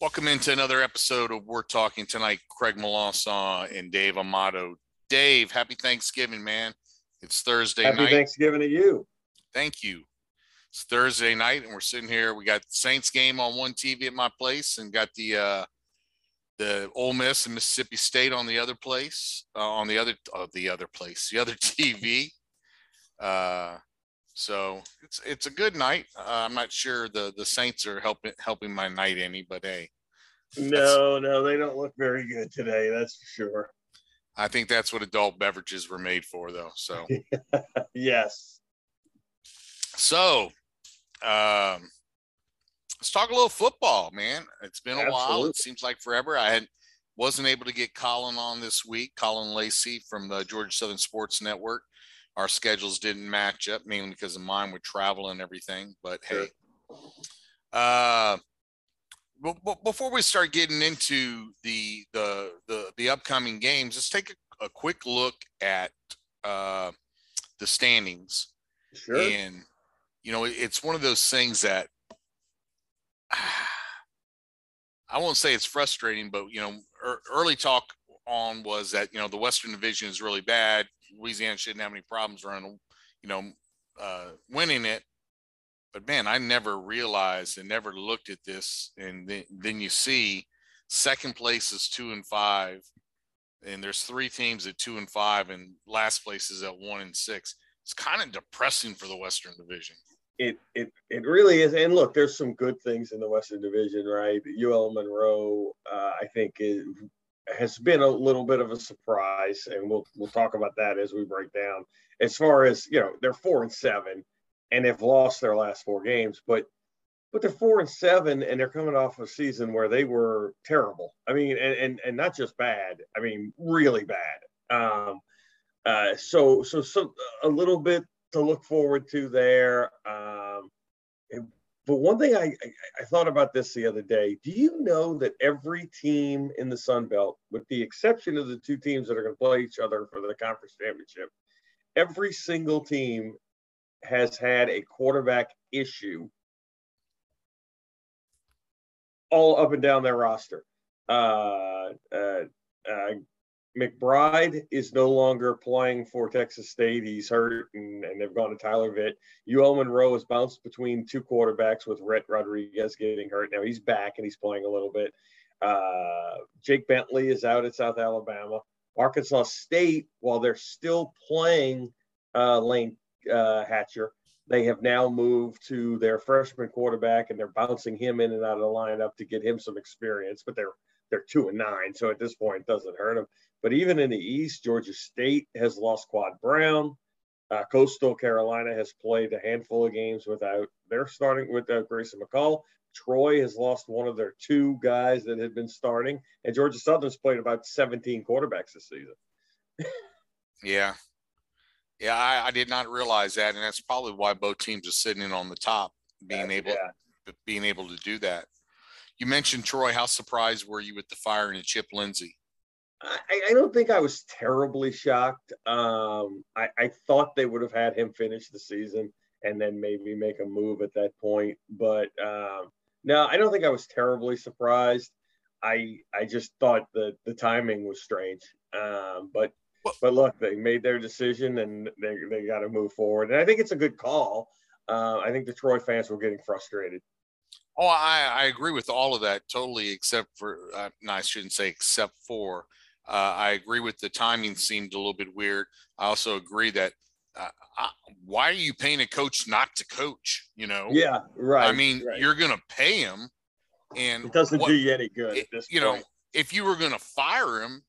Welcome into another episode of We're Talking Tonight. Craig Melanson and Dave Amato. Dave, happy Thanksgiving, man. It's Thursday night. happy night. Thanksgiving to you. Thank you. It's Thursday night, and we're sitting here. We got Saints game on one TV at my place, and got the uh, the Ole Miss and Mississippi State on the other place, uh, on the other uh, the other place, the other TV. Uh, so it's it's a good night. Uh, I'm not sure the the Saints are helping helping my night any, but hey. No, no, they don't look very good today. That's for sure. I think that's what adult beverages were made for, though. So yes. So, um, let's talk a little football, man. It's been a Absolutely. while. It seems like forever. I had wasn't able to get Colin on this week. Colin Lacey from the Georgia Southern Sports Network our schedules didn't match up, mainly because of mine with travel and everything. But sure. hey, uh, before we start getting into the the the, the upcoming games, let's take a, a quick look at uh, the standings. Sure. And you know, it's one of those things that I won't say it's frustrating, but you know, early talk on was that you know the Western Division is really bad. Louisiana shouldn't have any problems around, you know, uh, winning it. But man, I never realized and never looked at this. And then, then you see second place is two and five, and there's three teams at two and five, and last place is at one and six. It's kind of depressing for the Western Division. It it it really is. And look, there's some good things in the Western Division, right? UL Monroe, uh, I think, is has been a little bit of a surprise, and we'll we'll talk about that as we break down. As far as you know, they're four and seven, and they have lost their last four games, but but they're four and seven, and they're coming off a season where they were terrible. I mean, and and, and not just bad. I mean, really bad. Um, uh, so so so a little bit to look forward to there. Um, but one thing I, I, I, thought about this the other day. Do you know that every team in the Sun Belt, with the exception of the two teams that are going to play each other for the conference championship, every single team has had a quarterback issue all up and down their roster. Uh, uh, uh, McBride is no longer playing for Texas State. He's hurt, and, and they've gone to Tyler Vitt. UL Monroe has bounced between two quarterbacks with Rhett Rodriguez getting hurt. Now he's back and he's playing a little bit. Uh, Jake Bentley is out at South Alabama. Arkansas State, while they're still playing uh, Layne uh, Hatcher, they have now moved to their freshman quarterback and they're bouncing him in and out of the lineup to get him some experience. But they're they're two and nine, so at this point, doesn't hurt them. But even in the East, Georgia State has lost Quad Brown. Uh, Coastal Carolina has played a handful of games without. They're starting with uh, Grayson McCall. Troy has lost one of their two guys that had been starting, and Georgia Southern's played about 17 quarterbacks this season. yeah, yeah, I, I, did not realize that, and that's probably why both teams are sitting in on the top, being able yeah. being able to do that. You mentioned Troy. How surprised were you with the firing of Chip Lindsey? I, I, don't think I was terribly shocked. Um, I, I, thought they would have had him finish the season and then maybe make a move at that point. But um, no, I don't think I was terribly surprised. I I just thought that the timing was strange. Um, but but look, they made their decision and they they got to move forward. And I think it's a good call. Uh, I think Detroit fans were getting frustrated. Oh, I, I agree with all of that totally, except for uh, no, I shouldn't say except for uh, I agree with the timing seemed a little bit weird. I also agree that uh, I, why are you paying a coach not to coach? You know? Yeah, right. I mean, right. you're going to pay him, and it doesn't what, do you any good. It, you point. know, if you were going to fire him,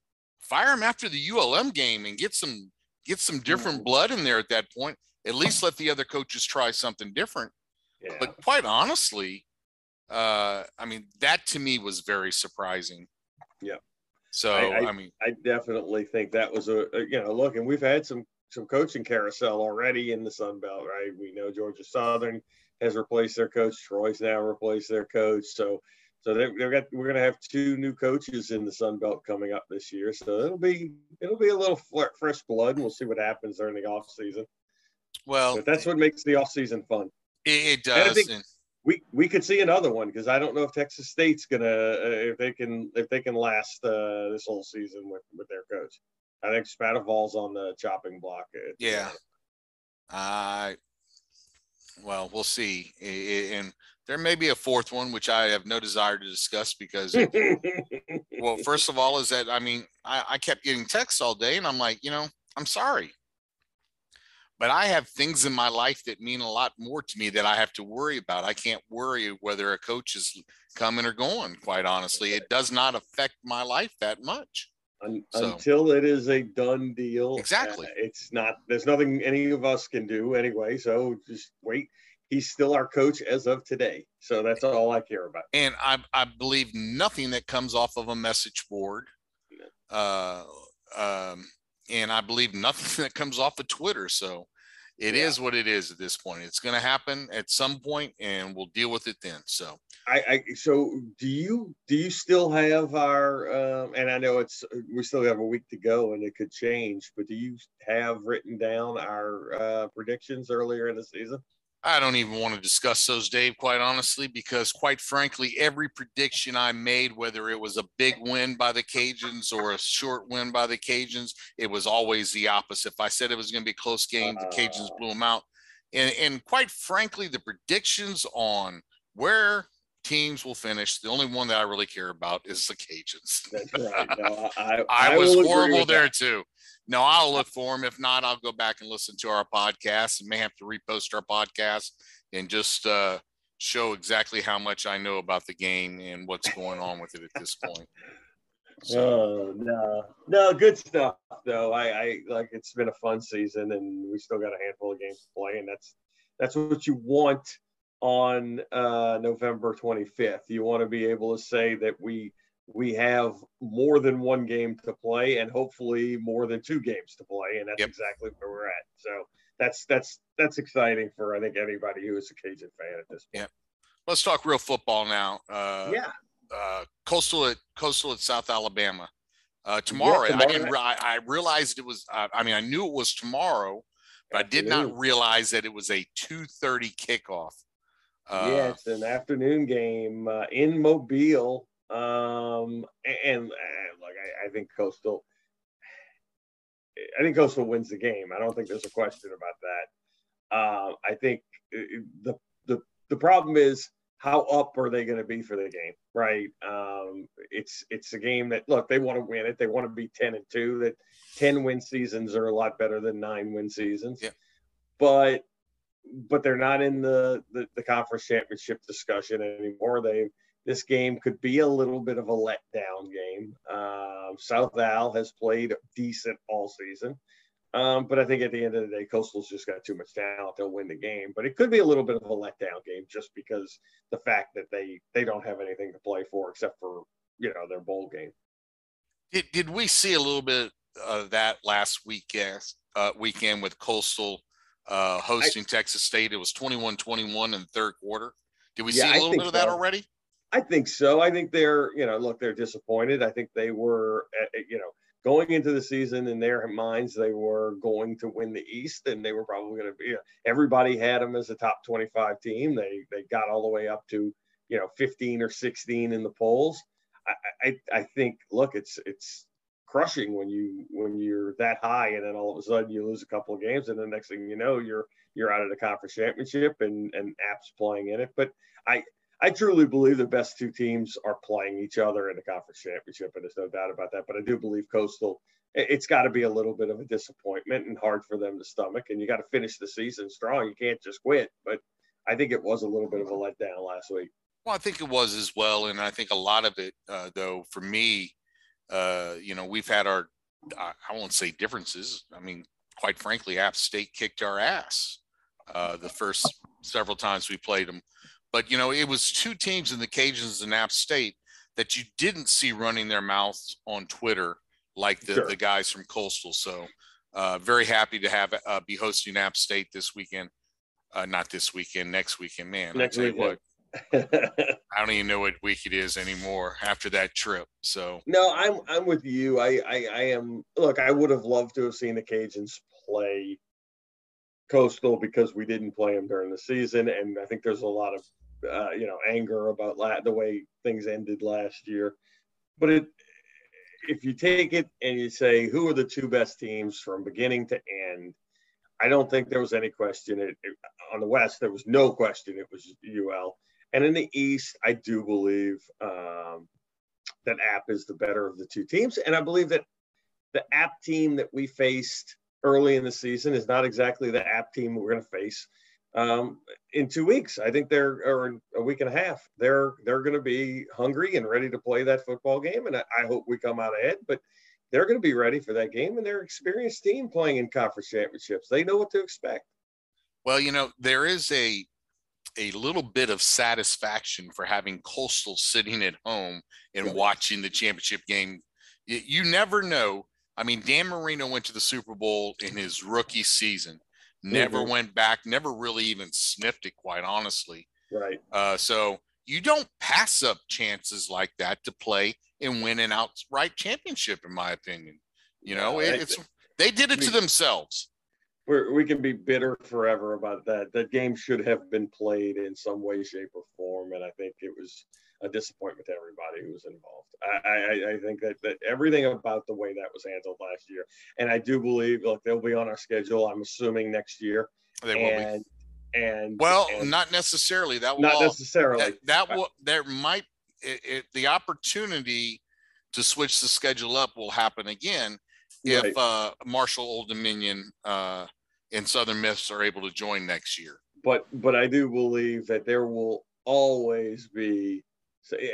fire him after the ULM game and get some get some different mm. blood in there at that point. At least let the other coaches try something different. Yeah. But quite honestly, uh, I mean, that to me was very surprising. Yeah. So I, I, I, mean, I definitely think that was a, a, you know look, and we've had some some coaching carousel already in the Sun Belt, right? We know Georgia Southern has replaced their coach. Troy's now replaced their coach. So so they, have got we're going to have two new coaches in the Sun Belt coming up this year. So it'll be it'll be a little fresh blood, and we'll see what happens during the off season. Well, but that's what makes the off season fun. It, it does. And we we could see another one because I don't know if Texas State's gonna uh, if they can if they can last uh, this whole season with with their coach. I think Spavital's on the chopping block. yeah. Uh, well, we'll see. And there may be a fourth one, which I have no desire to discuss because, it, well, first of all, is that I mean, I, I kept getting texts all day, and I'm like, you know, I'm sorry but I have things in my life that mean a lot more to me that I have to worry about. I can't worry whether a coach is coming or going, quite honestly. It does not affect my life that much. Un- so, until it is a done deal. Exactly. Uh, it's not, there's nothing any of us can do anyway. So just wait. He's still our coach as of today. So that's all I care about. And I, I believe nothing that comes off of a message board. Uh, um, and I believe nothing that comes off of Twitter. So it yeah. is what it is at this point. It's going to happen at some point, and we'll deal with it then. So I, I so do you do you still have our um, and I know it's we still have a week to go and it could change, but do you have written down our uh, predictions earlier in the season? I don't even want to discuss those, Dave, quite honestly, because quite frankly, every prediction I made, whether it was a big win by the Cajuns or a short win by the Cajuns, it was always the opposite. If I said it was going to be a close game, the Cajuns ah. blew them out. And, and quite frankly, the predictions on where teams will finish, the only one that I really care about is the Cajuns. That's right. No, I, I, I, was horrible there that. too. No, I'll look for them. If not, I'll go back and listen to our podcast and may have to repost our podcast and just uh, show exactly how much I know about the game and what's going on with it at this point. So. Oh no, no, good stuff though. I, I like it's been a fun season and we still got a handful of games to play, and that's that's what you want on uh, November 25th. You want to be able to say that we we have more than one game to play and hopefully more than two games to play and that's yep. exactly where we're at. So that's that's that's exciting for i think anybody who is a cajun fan at this point. Yeah let's talk real football now. Uh, yeah. uh, coastal at coastal at south alabama. Uh, tomorrow, yeah, tomorrow i didn't I, I realized it was uh, i mean i knew it was tomorrow but afternoon. i did not realize that it was a 2.30 kickoff uh, yeah it's an afternoon game uh, in mobile um, and, and look, I, I, think Coastal. I think Coastal wins the game. I don't think there's a question about that. Uh, I think the the the problem is how up are they going to be for the game, right? Um, it's it's a game that look they want to win it. They want to be ten and two. That ten win seasons are a lot better than nine win seasons. Yeah. But but they're not in the, the the conference championship discussion anymore. They this game could be a little bit of a letdown game. Uh, South Al has played decent all season. Um, but I think at the end of the day, Coastal's just got too much talent. They'll win the game. But it could be a little bit of a letdown game just because the fact that they they don't have anything to play for except for you know their bowl game. Did did we see a little bit of that last weekend uh, weekend with Coastal uh, hosting I, Texas State? It was 21-21 in the third quarter. Did we yeah, see a little bit of so. that already? I think so. I think they're, you know, look, they're disappointed. I think they were, eh, eh, you know, going into the season in their minds, they were going to win the East, and they were probably going to be. You know, everybody had them as a top 25 team. They they got all the way up to, you know, 15 or 16 in the polls. I, I, I think, look, it's it's crushing when you when you're that high, and then all of a sudden you lose a couple of games, and the next thing you know, you're you're out of the conference championship, and and App's playing in it. But I I truly believe the best two teams are playing each other in the conference championship, and there's no doubt about that. But I do believe Coastal, it's got to be a little bit of a disappointment and hard for them to stomach. And you got to finish the season strong. You can't just quit. But I think it was a little bit of a letdown last week. Well, I think it was as well, and I think a lot of it, uh, though, for me, uh, you know, we've had our, I won't say differences. I mean, quite frankly, App State kicked our ass uh, the first several times we played them. But you know, it was two teams in the Cajuns and App State that you didn't see running their mouths on Twitter like the, sure. the guys from Coastal. So uh, very happy to have uh, be hosting App State this weekend. Uh, not this weekend, next weekend, man. Next I tell weekend. you what, I don't even know what week it is anymore after that trip. So no, I'm I'm with you. I I, I am. Look, I would have loved to have seen the Cajuns play Coastal because we didn't play them during the season, and I think there's a lot of uh, you know, anger about la- the way things ended last year. But it, if you take it and you say who are the two best teams from beginning to end, I don't think there was any question. It, it, on the West, there was no question. It was UL, and in the East, I do believe um, that App is the better of the two teams, and I believe that the App team that we faced early in the season is not exactly the App team we're going to face um, in two weeks. I think they're or a week and a half. They're they're going to be hungry and ready to play that football game, and I, I hope we come out ahead. But they're going to be ready for that game, and they're experienced team playing in conference championships. They know what to expect. Well, you know there is a a little bit of satisfaction for having Coastal sitting at home and watching the championship game. You never know. I mean, Dan Marino went to the Super Bowl in his rookie season never mm-hmm. went back, never really even sniffed it, quite honestly. Right. Uh, so you don't pass up chances like that to play and win an outright championship, in my opinion. You know, it, it's they did it to themselves. We we can be bitter forever about that. That game should have been played in some way, shape, or form, and I think it was a disappointment to everybody who was involved. I, I, I, think that, that everything about the way that was handled last year, and I do believe like they'll be on our schedule. I'm assuming next year. They will and, be. And well, and not necessarily. That will not necessarily. That, that will. There might it, it, the opportunity to switch the schedule up will happen again if right. uh, Marshall Old Dominion uh, and Southern Miss are able to join next year. But but I do believe that there will always be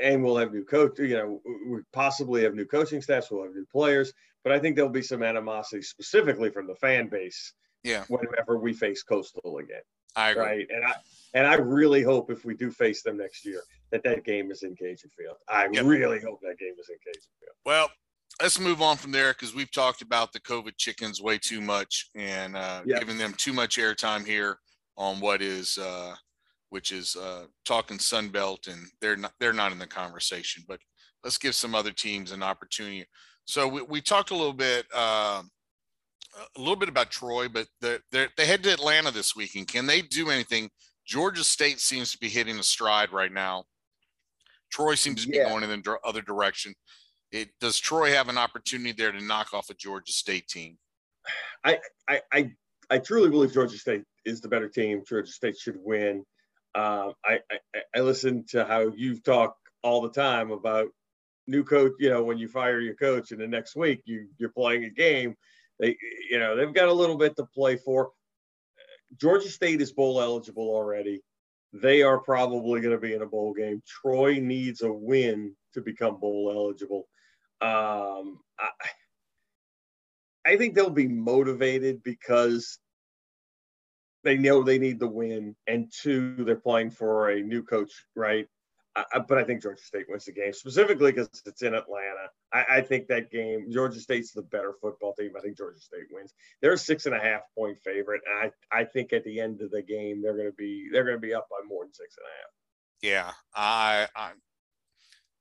and we'll have new coach. You know, we possibly have new coaching staffs. We'll have new players, but I think there'll be some animosity specifically from the fan base. Yeah. Whenever we face Coastal again. I agree. Right, and I and I really hope if we do face them next year that that game is in Cajun Field. I yep. really hope that game is in Cajun Field. Well, let's move on from there because we've talked about the COVID chickens way too much and uh, yep. giving them too much airtime here on what is uh, which is uh, talking Sun Belt, and they're not they're not in the conversation. But let's give some other teams an opportunity. So we, we talked a little bit uh, a little bit about Troy, but they're they head to Atlanta this weekend. Can they do anything? Georgia State seems to be hitting a stride right now. Troy seems to be yeah. going in the other direction. It, does Troy have an opportunity there to knock off a Georgia State team? I, I, I, I truly believe Georgia State is the better team. Georgia State should win. Um, I, I, I listen to how you talk all the time about new coach. You know, when you fire your coach, and the next week you you're playing a game. They, you know, they've got a little bit to play for. Georgia State is bowl eligible already. They are probably going to be in a bowl game. Troy needs a win to become bowl eligible. Um, I, I think they'll be motivated because they know they need the win, and two, they're playing for a new coach, right? I, but I think Georgia State wins the game specifically because it's in Atlanta. I, I, think that game, Georgia State's the better football team. I think Georgia State wins. They're a six and a half point favorite, and I, I think at the end of the game they're going to be they're going to be up by more than six and a half. Yeah, I, I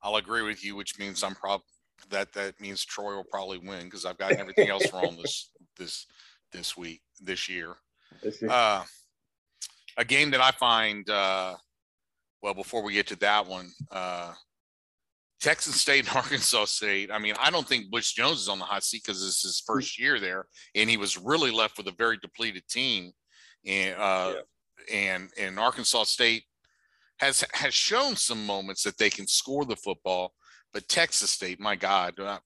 I'll agree with you, which means I'm probably that that means Troy will probably win because I've gotten everything else wrong this this this week this year. Uh, a game that I find, uh, well, before we get to that one, uh, Texas State and Arkansas State. I mean, I don't think Butch Jones is on the hot seat because it's his first year there, and he was really left with a very depleted team. And uh, yeah. and and Arkansas State has has shown some moments that they can score the football, but Texas State, my God, uh,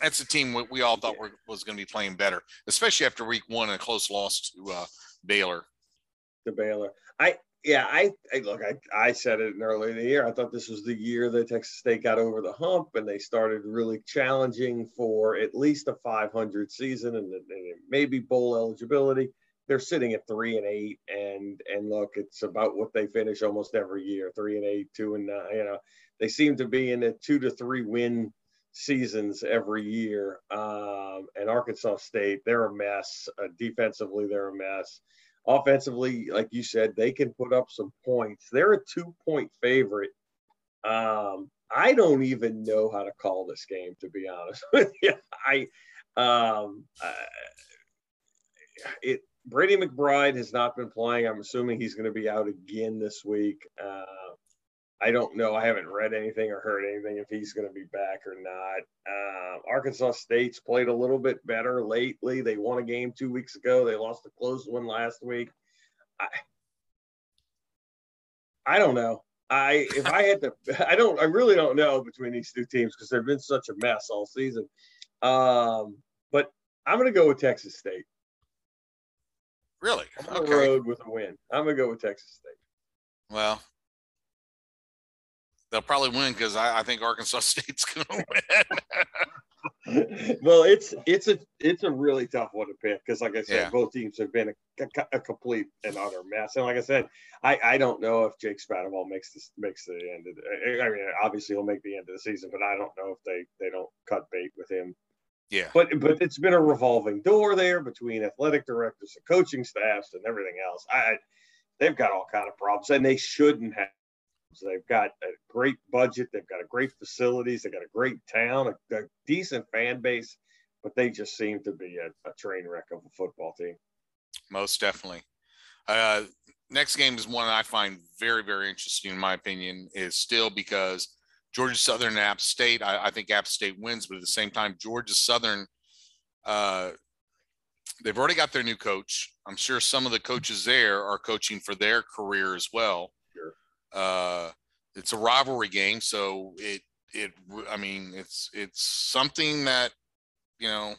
that's a team we all thought were, was going to be playing better, especially after week one and a close loss to uh, Baylor. To Baylor, I yeah, I, I look, I, I said it in early in the year. I thought this was the year that Texas State got over the hump and they started really challenging for at least a 500 season and, and maybe bowl eligibility. They're sitting at three and eight, and and look, it's about what they finish almost every year: three and eight, two and nine. You know, they seem to be in a two to three win seasons every year. Um, and Arkansas State, they're a mess. Uh, defensively, they're a mess. Offensively, like you said, they can put up some points. They're a two point favorite. Um, I don't even know how to call this game, to be honest with you. I, um, uh, it Brady McBride has not been playing. I'm assuming he's going to be out again this week. Uh, I don't know. I haven't read anything or heard anything if he's going to be back or not. Uh, Arkansas State's played a little bit better lately. They won a game two weeks ago. They lost a close one last week. I, I don't know. I if I had to, I don't. I really don't know between these two teams because they've been such a mess all season. Um, but I'm going to go with Texas State. Really? I'm on the road with a win. I'm going to go with Texas State. Well, they'll probably win because I, I, think Arkansas State's going to win. well, it's it's a it's a really tough one to pick because, like I said, yeah. both teams have been a, a, a, complete and utter mess. And like I said, I, I don't know if Jake Spavital makes this makes the end of the. I mean, obviously he'll make the end of the season, but I don't know if they they don't cut bait with him. Yeah. But but it's been a revolving door there between athletic directors and coaching staffs and everything else. I they've got all kind of problems, and they shouldn't have They've got a great budget. They've got a great facilities. They've got a great town, a, a decent fan base, but they just seem to be a, a, train wreck of a football team. Most definitely. Uh, next game is one I find very, very interesting, in my opinion, is still because Georgia Southern and App State. I, I think App State wins, but at the same time, Georgia Southern, uh, they've already got their new coach. I'm sure some of the coaches there are coaching for their career as well. Uh, it's a rivalry game, so it it I mean it's it's something that you know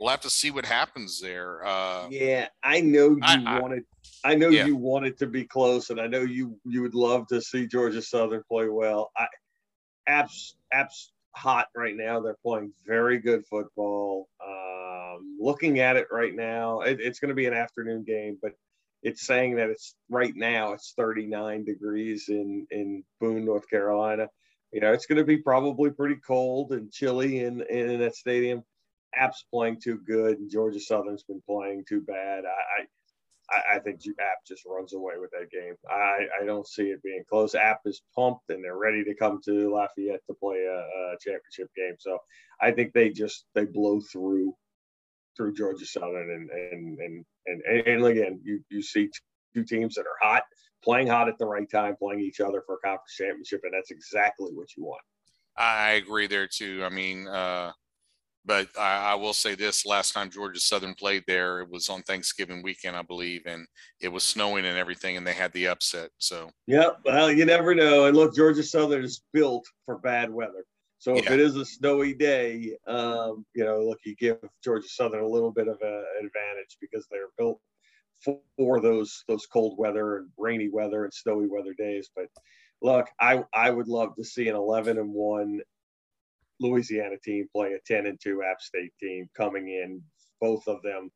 we'll have to see what happens there. Uh, yeah, I know you I, wanted. I, I know yeah. you wanted to be close, and I know you you would love to see Georgia Southern play well. I apps apps hot right now. They're playing very good football. Um, looking at it right now, it, it's going to be an afternoon game, but it's saying that it's right now it's 39 degrees in in Boone, North Carolina. You know, it's going to be probably pretty cold and chilly in in that stadium. App's playing too good, and Georgia Southern's been playing too bad. I I, I think App just runs away with that game. I I don't see it being close. App is pumped and they're ready to come to Lafayette to play a, a championship game. So I think they just they blow through through Georgia Southern, and and and and, and again, you you see two teams that are hot, playing hot at the right time, playing each other for a conference championship, and that's exactly what you want. I agree there too. I mean, uh, but I, I, will say this: last time Georgia Southern played there, it was on Thanksgiving weekend, I believe, and it was snowing and everything, and they had the upset. So, yeah, well, you never know. And look, Georgia Southern is built for bad weather. So if yeah. it is a snowy day, um, you know, look, you give Georgia Southern a little bit of an advantage because they're built for those those cold weather and rainy weather and snowy weather days. But look, I I would love to see an 11 and one Louisiana team play a 10 and two App State team coming in, both of them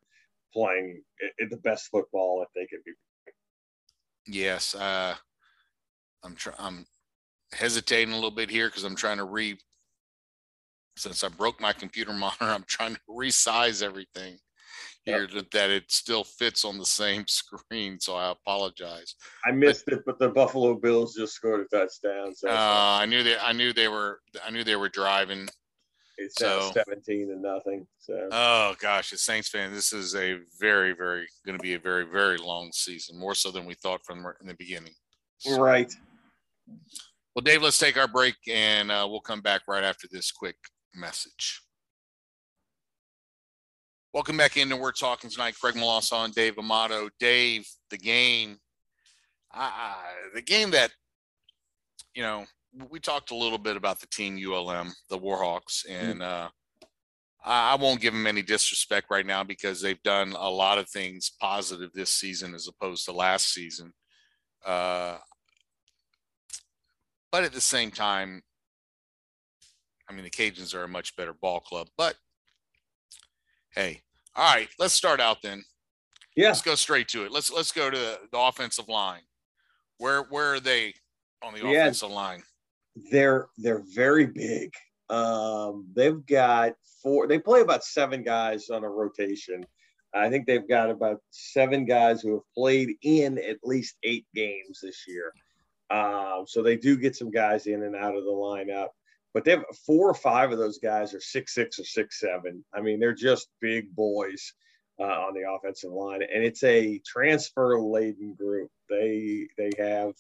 playing the best football that they could be. Yes, uh, I'm trying. I'm hesitating a little bit here because I'm trying to re since I broke my computer monitor, I'm trying to resize everything here yep. that it still fits on the same screen. So I apologize. I missed but, it, but the Buffalo Bills just scored a touchdown. So uh, I knew that I knew they were I knew they were driving. It's so, 17 and nothing. So oh gosh, as Saints fan, this is a very, very going to be a very, very long season, more so than we thought from in the beginning. So, right. Well, Dave, let's take our break and uh, we'll come back right after this quick message. Welcome back into We're Talking tonight. Craig Melanson, Dave Amato. Dave, the game, uh, the game that, you know, we talked a little bit about the team ULM, the Warhawks, and mm. uh, I won't give them any disrespect right now because they've done a lot of things positive this season as opposed to last season. Uh, but at the same time, I mean, the Cajuns are a much better ball club, but hey, all right, let's start out then. Yeah, let's go straight to it. Let's let's go to the, the offensive line. Where where are they on the yeah, offensive line? They're they're very big. Um, they've got four. They play about seven guys on a rotation. I think they've got about seven guys who have played in at least eight games this year. Um, so they do get some guys in and out of the lineup but they have four or five of those guys are six six or six seven. I mean, they're just big boys. uh, on the offensive line, and it's a transfer laden group. They they have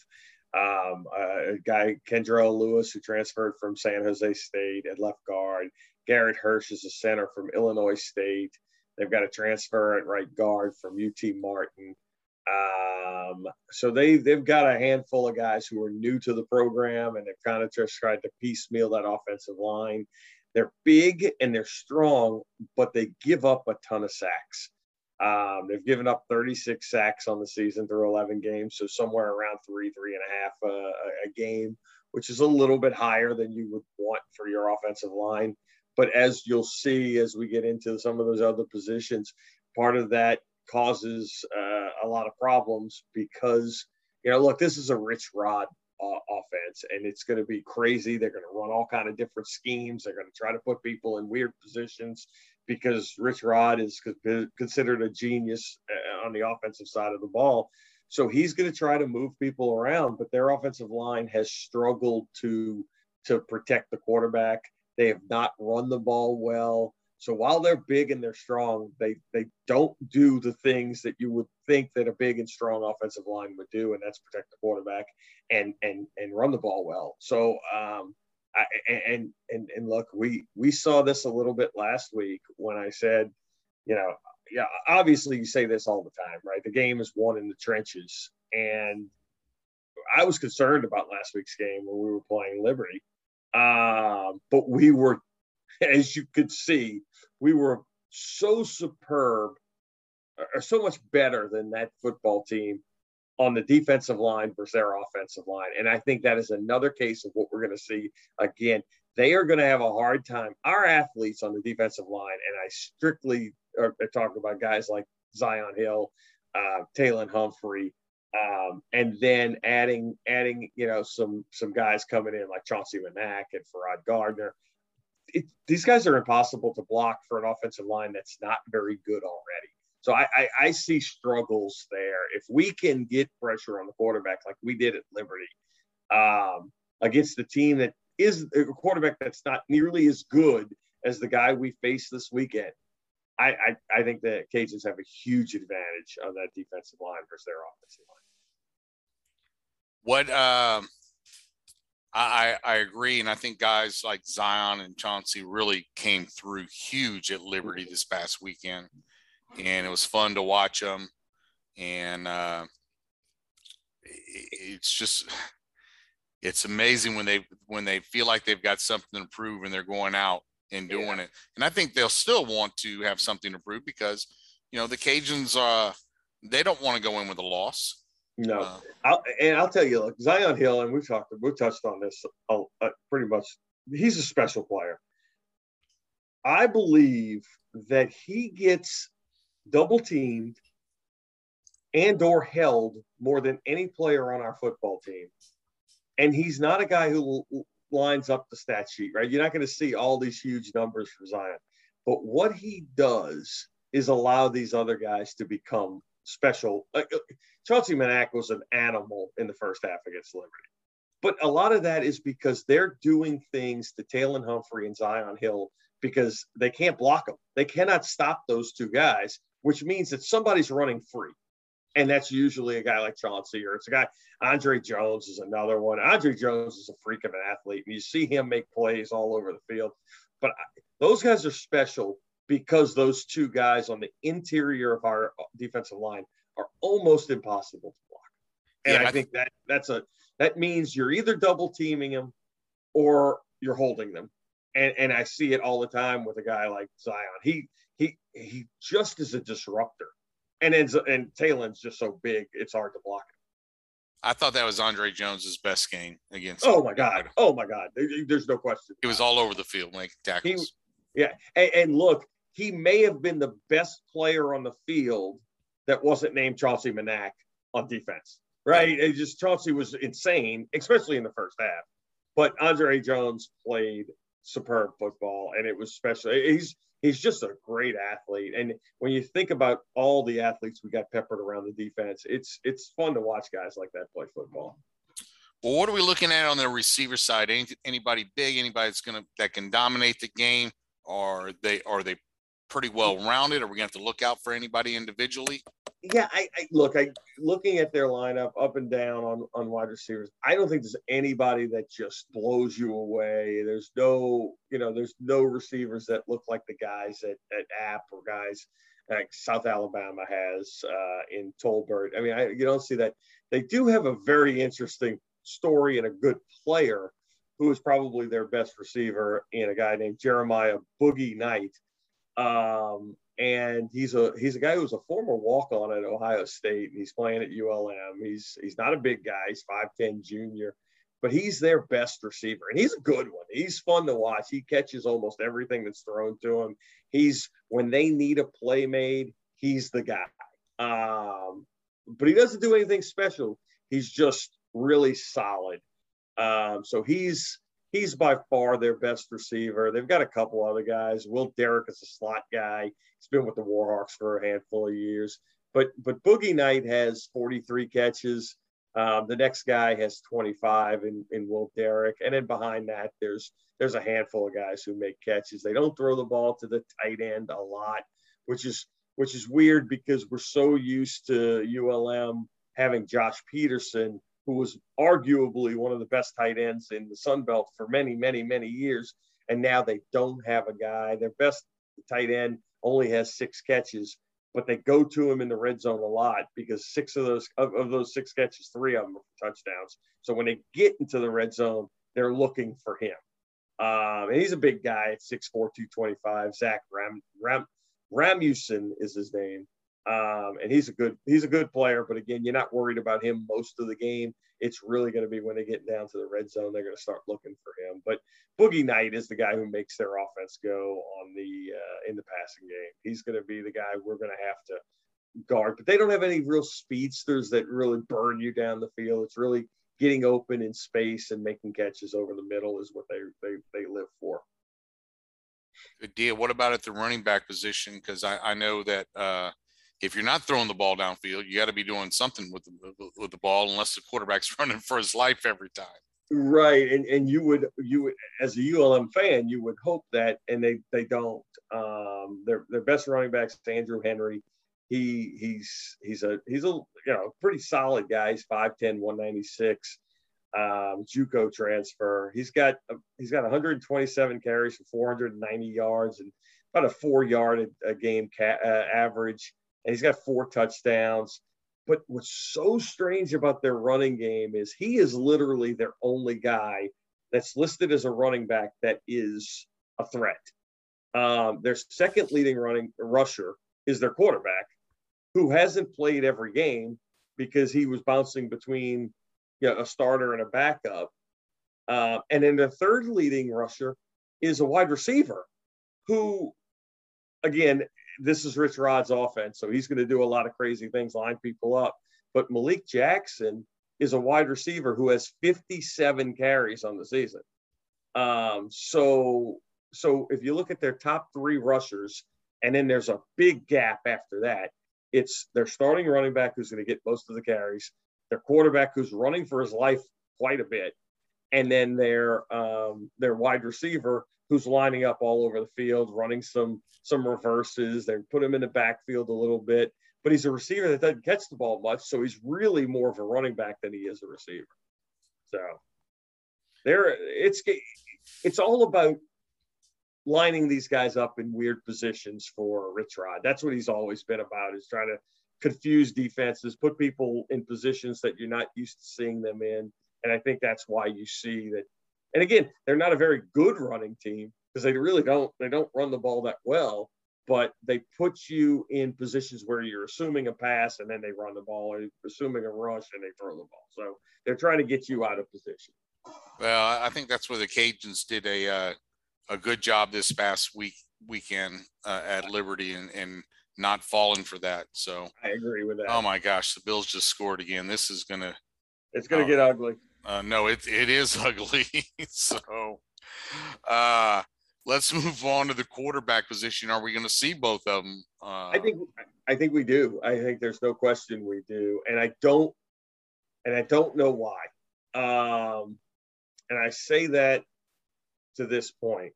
um, a guy Kendrell Lewis who transferred from San Jose State at left guard. Garrett Hirsch is a center from Illinois State. They've got a transfer at right guard from UT Martin. Um, so they they've got a handful of guys who are new to the program, and they've kind of just tried to piecemeal that offensive line. They're big and they're strong, but they give up a ton of sacks. Um, they've given up 36 sacks on the season through 11 games, so somewhere around three, three and a half uh, a game, which is a little bit higher than you would want for your offensive line. But as you'll see as we get into some of those other positions, part of that causes uh, a lot of problems because you know, look, this is a rich rod uh, offense, and it's going to be crazy. They're going to run all kind of different schemes. They're going to try to put people in weird positions because Rich Rod is considered a genius uh, on the offensive side of the ball. So he's going to try to move people around, but their offensive line has struggled to to protect the quarterback. They have not run the ball well. So while they're big and they're strong, they they don't do the things that you would think that a big and strong offensive line would do, and that's protect the quarterback and and and run the ball well. So um, I, and and and look, we we saw this a little bit last week when I said, you know, yeah, obviously you say this all the time, right? The game is won in the trenches, and I was concerned about last week's game when we were playing Liberty, um, but we were, as you could see, we were so superb or so much better than that football team on the defensive line versus their offensive line. And I think that is another case of what we're going to see again. They are going to have a hard time. Our athletes on the defensive line, and I strictly are, are talking about guys like Zi'Yon Hill, uh, Tayland Humphrey, um, and then adding adding you know some some guys coming in like Chauncey Manac and Ferrod Gardner it, these guys are impossible to block for an offensive line that's not very good already. So I, I, I, see struggles there. If we can get pressure on the quarterback like we did at Liberty um, against the team that is a quarterback that's not nearly as good as the guy we faced this weekend, I, I, I think the Cajuns have a huge advantage on that defensive line versus their offensive line. What um, I, I agree, and I think guys like Zi'Yon and Chauncey really came through huge at Liberty this past weekend, and it was fun to watch them. And uh, it's just it's amazing when they when they feel like they've got something to prove and they're going out and doing yeah. it. And I think they'll still want to have something to prove because you know the Cajuns uh they don't want to go in with a loss. No, uh, I'll, and I'll tell you, look, Zi'Yon Hill, and we've talked, we've touched on this uh, uh, pretty much. He's a special player. I believe that he gets double teamed and or held more than any player on our football team. And he's not a guy who lines up the stat sheet, right? You're not going to see all these huge numbers for Zi'Yon. But what he does is allow these other guys to become special. Uh, Chauncey Manac was an animal in the first half against Liberty. But a lot of that is because they're doing things to Tayland Humphrey and Zi'Yon Hill because they can't block them. They cannot stop those two guys, which means that somebody's running free. And that's usually a guy like Chauncey or it's a guy, Andre Jones is another one. Andre Jones is a freak of an athlete, and you see him make plays all over the field. But those guys are special because those two guys on the interior of our defensive line are almost impossible to block. And yeah, I think that that's a that means you're either double teaming them or you're holding them. And and I see it all the time with a guy like Zi'Yon. He he he just is a disruptor. And then and Tayland's just so big, it's hard to block him. I thought that was Andre Jones's best game against. Oh my god! Oh my god! There's no question. He was all over the field like tackles. He, yeah, and, and, look, he may have been the best player on the field that wasn't named Chauncey Manac on defense, right? It just Chauncey was insane, especially in the first half. But Andre Jones played superb football, and it was special. He's he's just a great athlete, and when you think about all the athletes we got peppered around the defense, it's it's fun to watch guys like that play football. Well, what are we looking at on the receiver side? Any, anybody big? Anybody that's gonna that can dominate the game? Or they are they pretty well rounded? Are we going to have to look out for anybody individually? Yeah, I, I, look. I looking at their lineup up and down on on wide receivers. I don't think there's anybody that just blows you away. There's no, you know, there's no receivers that look like the guys at at App or guys like South Alabama has uh, in Tolbert. I mean, I, you don't see that. They do have a very interesting story and a good player who is probably their best receiver and a guy named Jeremiah Boogie Knight. Um, and he's a he's a guy who's a former walk on at Ohio State. And he's playing at ULM. He's he's not a big guy. He's five ten junior, but he's their best receiver, and he's a good one. He's fun to watch. He catches almost everything that's thrown to him. He's when they need a play made, he's the guy. Um, but he doesn't do anything special. He's just really solid. Um, so he's he's by far their best receiver. They've got a couple other guys. Will Derrick is a slot guy. He's been with the Warhawks for a handful of years. But but Boogie Knight has 43 catches. Um, the next guy has 25 in, in Will Derrick. And then behind that, there's there's a handful of guys who make catches. They don't throw the ball to the tight end a lot, which is which is weird because we're so used to ULM having Josh Pederson who was arguably one of the best tight ends in the Sun Belt for many, many, many years. And now they don't have a guy. Their best tight end only has six catches, but they go to him in the red zone a lot because six of those of, of those six catches, three of them are touchdowns. So when they get into the red zone, they're looking for him. Um, and he's a big guy at 6'4", 225. Zach Ram, Ram, Ramuson is his name. Um, and he's a good he's a good player, but again, you're not worried about him most of the game. It's really going to be when they get down to the red zone, they're going to start looking for him. But Boogie Knight is the guy who makes their offense go on the uh, in the passing game. He's going to be the guy we're going to have to guard. But they don't have any real speedsters that really burn you down the field. It's really getting open in space and making catches over the middle is what they they, they live for. Good deal. What about at the running back position? Because I, I know that uh, if you're not throwing the ball downfield, you got to be doing something with the, with the ball, unless the quarterback's running for his life every time. Right, and and you would you would, as a ULM fan, you would hope that, and they they don't. Um, their their best running backs Andrew Henry. He he's he's a he's a you know pretty solid guy. He's 5'10", 196. Um, JUCO transfer. He's got he's got 127 carries for 490 yards and about a four yard a, a game ca- uh, average and he's got four touchdowns. But what's so strange about their running game is he is literally their only guy that's listed as a running back that is a threat. Um, their second leading running rusher is their quarterback, who hasn't played every game because he was bouncing between you know, a starter and a backup. Uh, and then the third leading rusher is a wide receiver who, again, this is Rich Rod's offense, so he's going to do a lot of crazy things, line people up. But Malik Jackson is a wide receiver who has 57 carries on the season. Um, so, so if you look at their top three rushers, and then there's a big gap after that, it's their starting running back who's going to get most of the carries, their quarterback who's running for his life quite a bit, and then their um, their wide receiver who's lining up all over the field, running some some reverses. They put him in the backfield a little bit, but he's a receiver that doesn't catch the ball much, so he's really more of a running back than he is a receiver. So there, it's it's all about lining these guys up in weird positions for Rich Rod. That's what he's always been about is trying to confuse defenses, put people in positions that you're not used to seeing them in. And I think that's why you see that and again, they're not a very good running team because they really don't they don't run the ball that well. But they put you in positions where you're assuming a pass and then they run the ball, or assuming a rush and they throw the ball. So they're trying to get you out of position. Well, I think that's where the Cajuns did a uh, a good job this past week weekend uh, at Liberty and, and not falling for that. So I agree with that. Oh my gosh, the Bills just scored again. This is gonna it's gonna oh, get ugly. Uh, no, it it is ugly. so, uh, let's move on to the quarterback position. Are we going to see both of them? Uh, I think I think we do. I think there's no question we do, and I don't, and I don't know why. Um, and I say that to this point.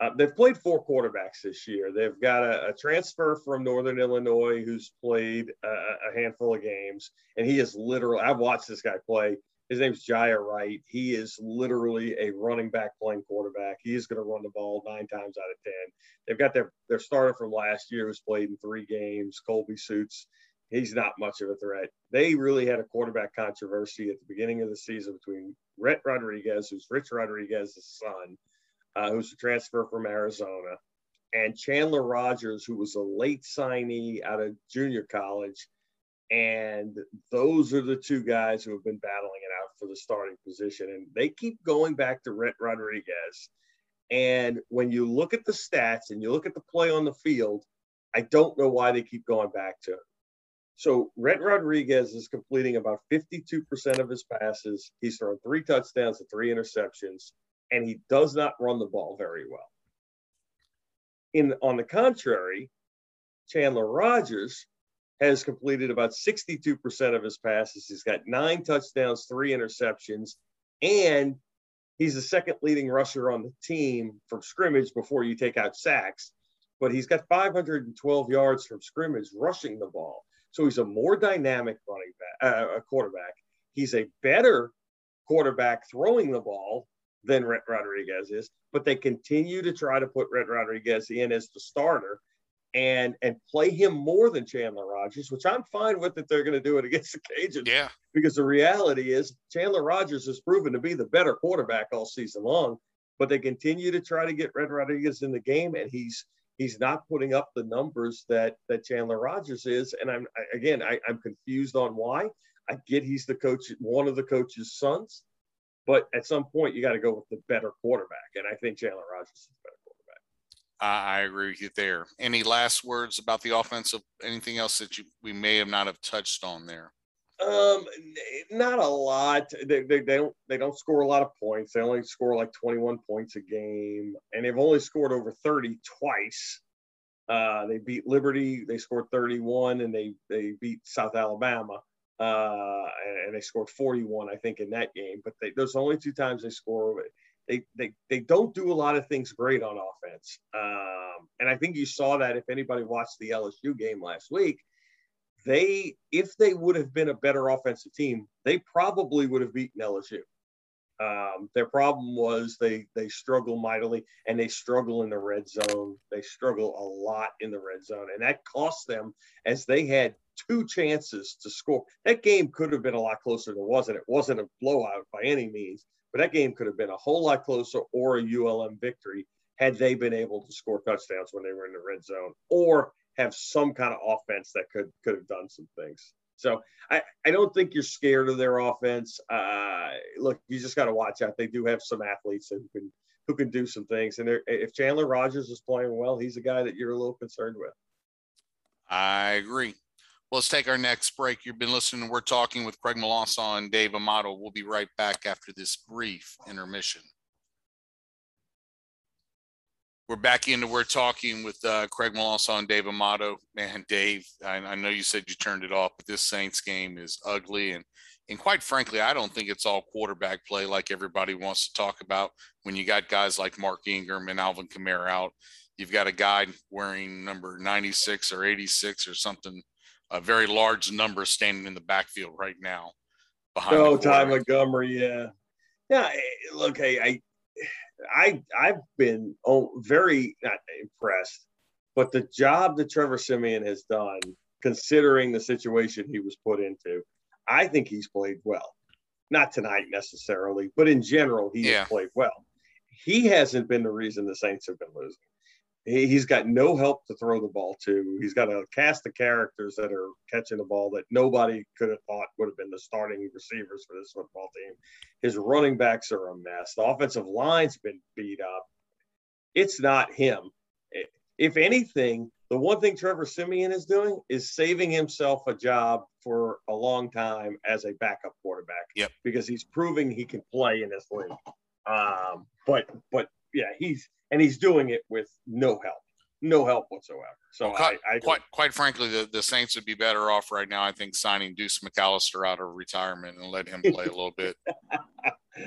Uh, they've played four quarterbacks this year. They've got a, a transfer from Northern Illinois who's played a, a, handful of games, and he is literally. I've watched this guy play. His name's Jiya Wright. He is literally a running back playing quarterback. He is going to run the ball nine times out of ten. They've got their their starter from last year who's played in three games. Colby Suits. He's not much of a threat. They really had a quarterback controversy at the beginning of the season between Rhett Rodriguez, who's Rich Rodriguez's son, uh, who's a transfer from Arizona, and Chandler Rogers, who was a late signee out of junior college. And those are the two guys who have been battling it out for the starting position. And they keep going back to Rhett Rodriguez. And when you look at the stats and you look at the play on the field, I don't know why they keep going back to him. So Rhett Rodriguez is completing about 52% of his passes. He's thrown three touchdowns and three interceptions and he does not run the ball very well. In on the contrary, Chandler Rogers has completed about 62% of his passes. He's got nine touchdowns, three interceptions, and he's the second leading rusher on the team from scrimmage before you take out sacks. But he's got 512 yards from scrimmage rushing the ball. So he's a more dynamic running back, uh, quarterback. He's a better quarterback throwing the ball than Rodriguez is, but they continue to try to put Rhett Rodriguez in as the starter and and play him more than Chandler Rogers, which I'm fine with that they're going to do it against the Cajuns. Yeah. Because the reality is Chandler Rogers has proven to be the better quarterback all season long, but they continue to try to get Rhett Rodriguez in the game, and he's he's not putting up the numbers that that Chandler Rogers is. And I'm I, again I, I'm confused on why. I get he's the coach, one of the coach's sons, but at some point, you got to go with the better quarterback. And I think Chandler Rogers is better quarterback. I agree with you there. Any last words about the offensive? Anything else that you we may have not have touched on there? Um, not a lot. They, they, they, don't they don't score a lot of points. They only score like 21 points a game, and they've only scored over 30 twice. Uh, they beat Liberty. They scored 31, and they they beat South Alabama uh, and they scored 41, I think, in that game. But they, those only two times they score. They, they, they don't do a lot of things great on offense. Um, and I think you saw that if anybody watched the LSU game last week, they, if they would have been a better offensive team, they probably would have beaten LSU. Um, their problem was they they struggle mightily and they struggle in the red zone. They struggle a lot in the red zone, and that cost them as they had two chances to score. That game could have been a lot closer than it wasn't. It wasn't a blowout by any means, but that game could have been a whole lot closer or a ULM victory had they been able to score touchdowns when they were in the red zone or have some kind of offense that could could have done some things. So I, I don't think you're scared of their offense. Uh, look, you just got to watch out. They do have some athletes who can who can do some things. And if Chandler Rogers is playing well, he's a guy that you're a little concerned with. I agree. Well, let's take our next break. You've been listening. We're talking with Craig Melanson and Dave Amato. We'll be right back after this brief intermission. We're back into we're talking with uh, Craig Melanson and Dave Amato. Man, Dave, I, I know you said you turned it off, but this Saints game is ugly and and quite frankly, I don't think it's all quarterback play like everybody wants to talk about. When you got guys like Mark Ingram and Alvin Kamara out, you've got a guy wearing number 96 or 86 or something a very large number standing in the backfield right now. Behind oh, Ty Montgomery, yeah, yeah. Eh, look, hey, I, I, I've been oh, very not impressed, but the job that Trevor Siemian has done, considering the situation he was put into, I think he's played well. Not tonight necessarily, but in general, he yeah. has played well. He hasn't been the reason the Saints have been losing he, he's got no help to throw the ball to. He's got a cast of characters that are catching the ball that nobody could have thought would have been the starting receivers for this football team. His running backs are a mess. The offensive line's been beat up. It's not him. If anything, the one thing Trevor Siemian is doing is saving himself a job for a long time as a backup quarterback. Yep. Because he's proving he can play in this league. Um, but but yeah, he's and he's doing it with no help, no help whatsoever. So quite, I, I quite, quite frankly, the, the Saints would be better off right now. I think signing Deuce McAllister out of retirement and let him play a little bit.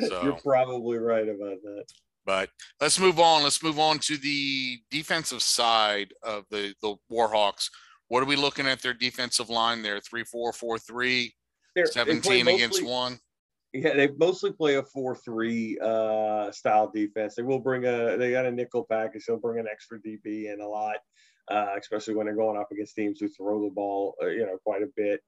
So you're probably right about that. But let's move on. Let's move on to the defensive side of the the Warhawks. What are we looking at their defensive line there? Three, four, four, three, They're, 17 mostly, against one. Yeah, they mostly play a four-three uh, style defense. They will bring a. They got a nickel package. They'll bring an extra DB in a lot, uh, especially when they're going up against teams who throw the ball, uh, you know, quite a bit.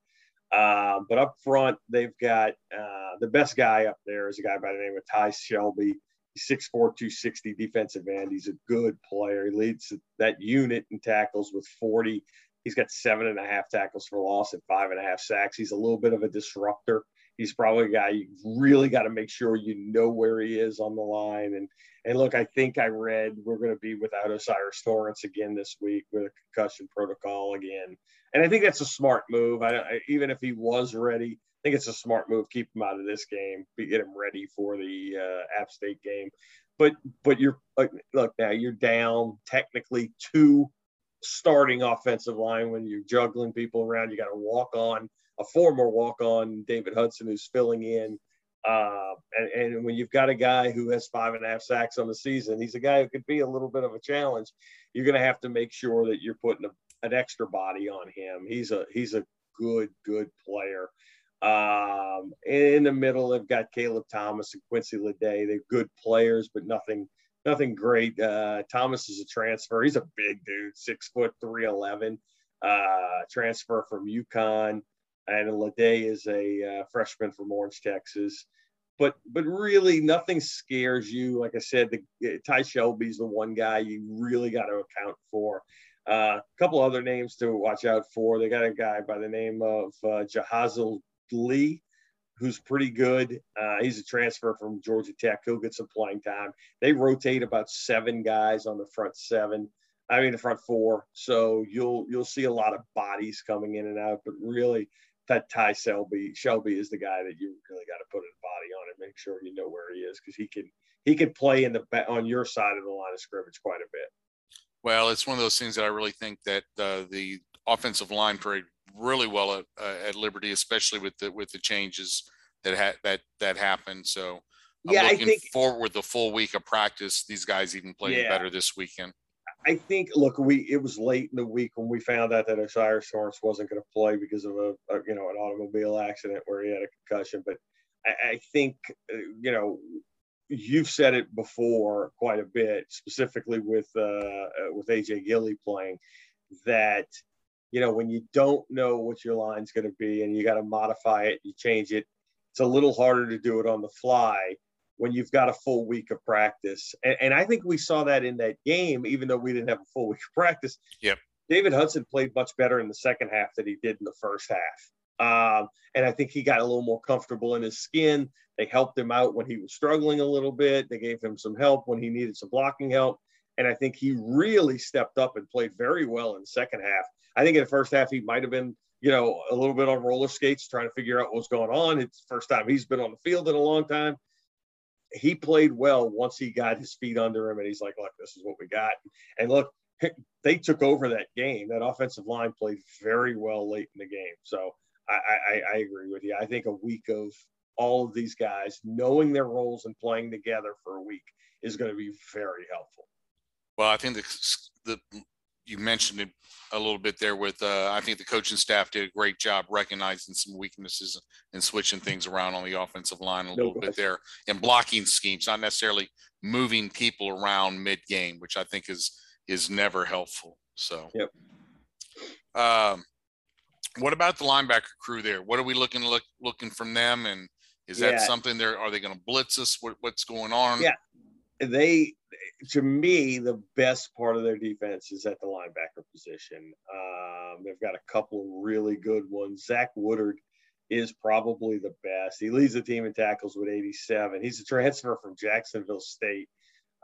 Uh, but up front, they've got uh, the best guy up there is a guy by the name of Ty Shelby. He's 6'4", 260 defensive end. He's a good player. He leads that unit in tackles with 40. He's got seven and a half tackles for loss and five and a half sacks. He's a little bit of a disruptor. He's probably a guy you really got to make sure you know where he is on the line. And and look, I think I read we're going to be without O'Cyrus Torrence again this week with a concussion protocol again. And I think that's a smart move. I, I, even if he was ready, I think it's a smart move. Keep him out of this game. Get him ready for the uh, App State game. But but you're look now you're down technically two starting offensive line when you're juggling people around. You got to walk on a former walk on David Hudson who's filling in. Uh, and, and when you've got a guy who has five and a half sacks on the season, he's a guy who could be a little bit of a challenge. You're going to have to make sure that you're putting a, an extra body on him. He's a he's a good good player. Um, in the middle, they've got Caleb Thomas and Quincy Lede. They're good players, but nothing nothing great. Uh, Thomas is a transfer. He's a big dude, six foot three eleven. Uh, transfer from UConn, and Lede is a uh, freshman from Orange, Texas. But but really, nothing scares you. Like I said, the, Ty Shelby's the one guy you really got to account for. Uh, a couple other names to watch out for. They got a guy by the name of uh, Jahazil Lee, who's pretty good. Uh, he's a transfer from Georgia Tech. He'll get some playing time. They rotate about seven guys on the front seven. I mean the front four. So you'll you'll see a lot of bodies coming in and out. But really, that Ty Shelby Shelby is the guy that you really got to put a body on and make sure you know where he is because he can he can play in the on your side of the line of scrimmage quite a bit. Well, it's one of those things that I really think that uh, the offensive line played really well at, uh, at Liberty, especially with the with the changes that had that that happened. So I'm yeah, looking I think, forward with the full week of practice. These guys even played yeah, better this weekend. I think. Look, we it was late in the week when we found out that O'Cyrus Torrence wasn't going to play because of a, a, you know an automobile accident where he had a concussion. But I, I think uh, you know you've said it before quite a bit, specifically with uh, uh with AJ Gilly playing that you know, when you don't know what your line's going to be and you got to modify it, you change it. It's a little harder to do it on the fly when you've got a full week of practice. And, and I think we saw that in that game, even though we didn't have a full week of practice. Yep. David Hudson played much better in the second half than he did in the first half. Um, and I think he got a little more comfortable in his skin. They helped him out when he was struggling a little bit. They gave him some help when he needed some blocking help. And I think he really stepped up and played very well in the second half. I think in the first half he might have been, you know, a little bit on roller skates trying to figure out what's going on. It's the first time he's been on the field in a long time. He played well once he got his feet under him and he's like, look, this is what we got. And look, they took over that game. That offensive line played very well late in the game. So I, I, I agree with you. I think a week of all of these guys knowing their roles and playing together for a week is going to be very helpful. Well, I think the the you mentioned it a little bit there with uh, I think the coaching staff did a great job recognizing some weaknesses and switching things around on the offensive line a little bit there and blocking schemes, not necessarily moving people around mid game, which I think is is never helpful. So, yep. Um, what about the linebacker crew there? What are we looking look looking from them? And is that something there? Are they going to blitz us? What, what's going on? Yeah, they to me, the best part of their defense is at the linebacker position. Um, they've got a couple really good ones. Zach Woodard is probably the best. He leads the team in tackles with 87. He's a transfer from Jacksonville State,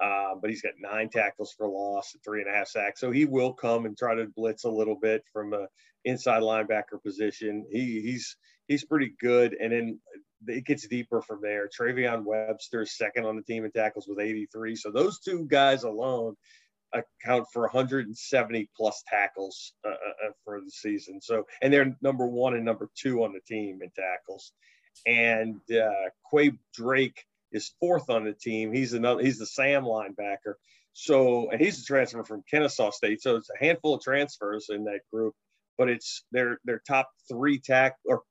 uh, but he's got nine tackles for loss and three and a half sacks. So he will come and try to blitz a little bit from a inside linebacker position. He, he's he's pretty good. And then it gets deeper from there. Travion Webster second on the team in tackles with 83. So those two guys alone account for 170 plus tackles uh, uh, uh, for the season. So, and they're number one and number two on the team in tackles. And uh, Quay Drake is fourth on the team. He's another. He's the Sam linebacker. So, and he's a transfer from Kennesaw State. So it's a handful of transfers in that group, but it's their their top three tack or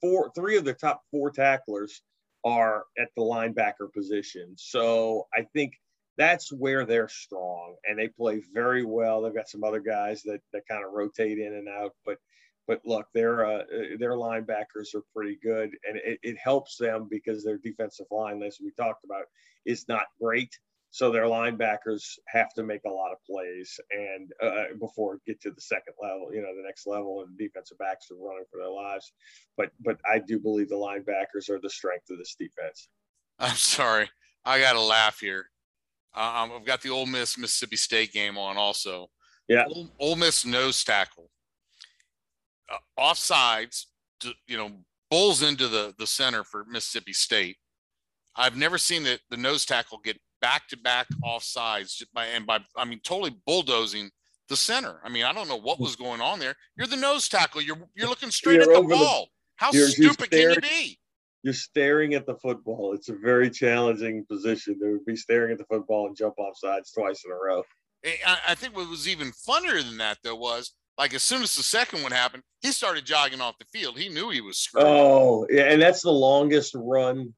four three of the top four tacklers are at the linebacker position. So I think that's where they're strong and they play very well. They've got some other guys that, that kind of rotate in and out, but but look, their uh, their linebackers are pretty good, and it, it helps them because their defensive line, as we talked about, is not great. So their linebackers have to make a lot of plays, and uh, before get to the second level, you know, the next level, and defensive backs are running for their lives. But but I do believe the linebackers are the strength of this defense. I'm sorry, I got to laugh here. Uh, I've got the Ole Miss Mississippi State game on also. Yeah, Ole, Ole Miss nose tackle, uh, offsides, you know, bowls into the the center for Mississippi State. I've never seen the, the nose tackle get back to back offsides just by and by I mean totally bulldozing the center. I mean, I don't know what was going on there. You're the nose tackle. You're you're looking straight you're at the ball. The, How stupid can you be? You're staring at the football. It's a very challenging position to be staring at the football and jump off sides twice in a row. I, I think what was even funnier than that though was like as soon as the second one happened, he started jogging off the field. He knew he was screwed. Oh, yeah, and that's the longest run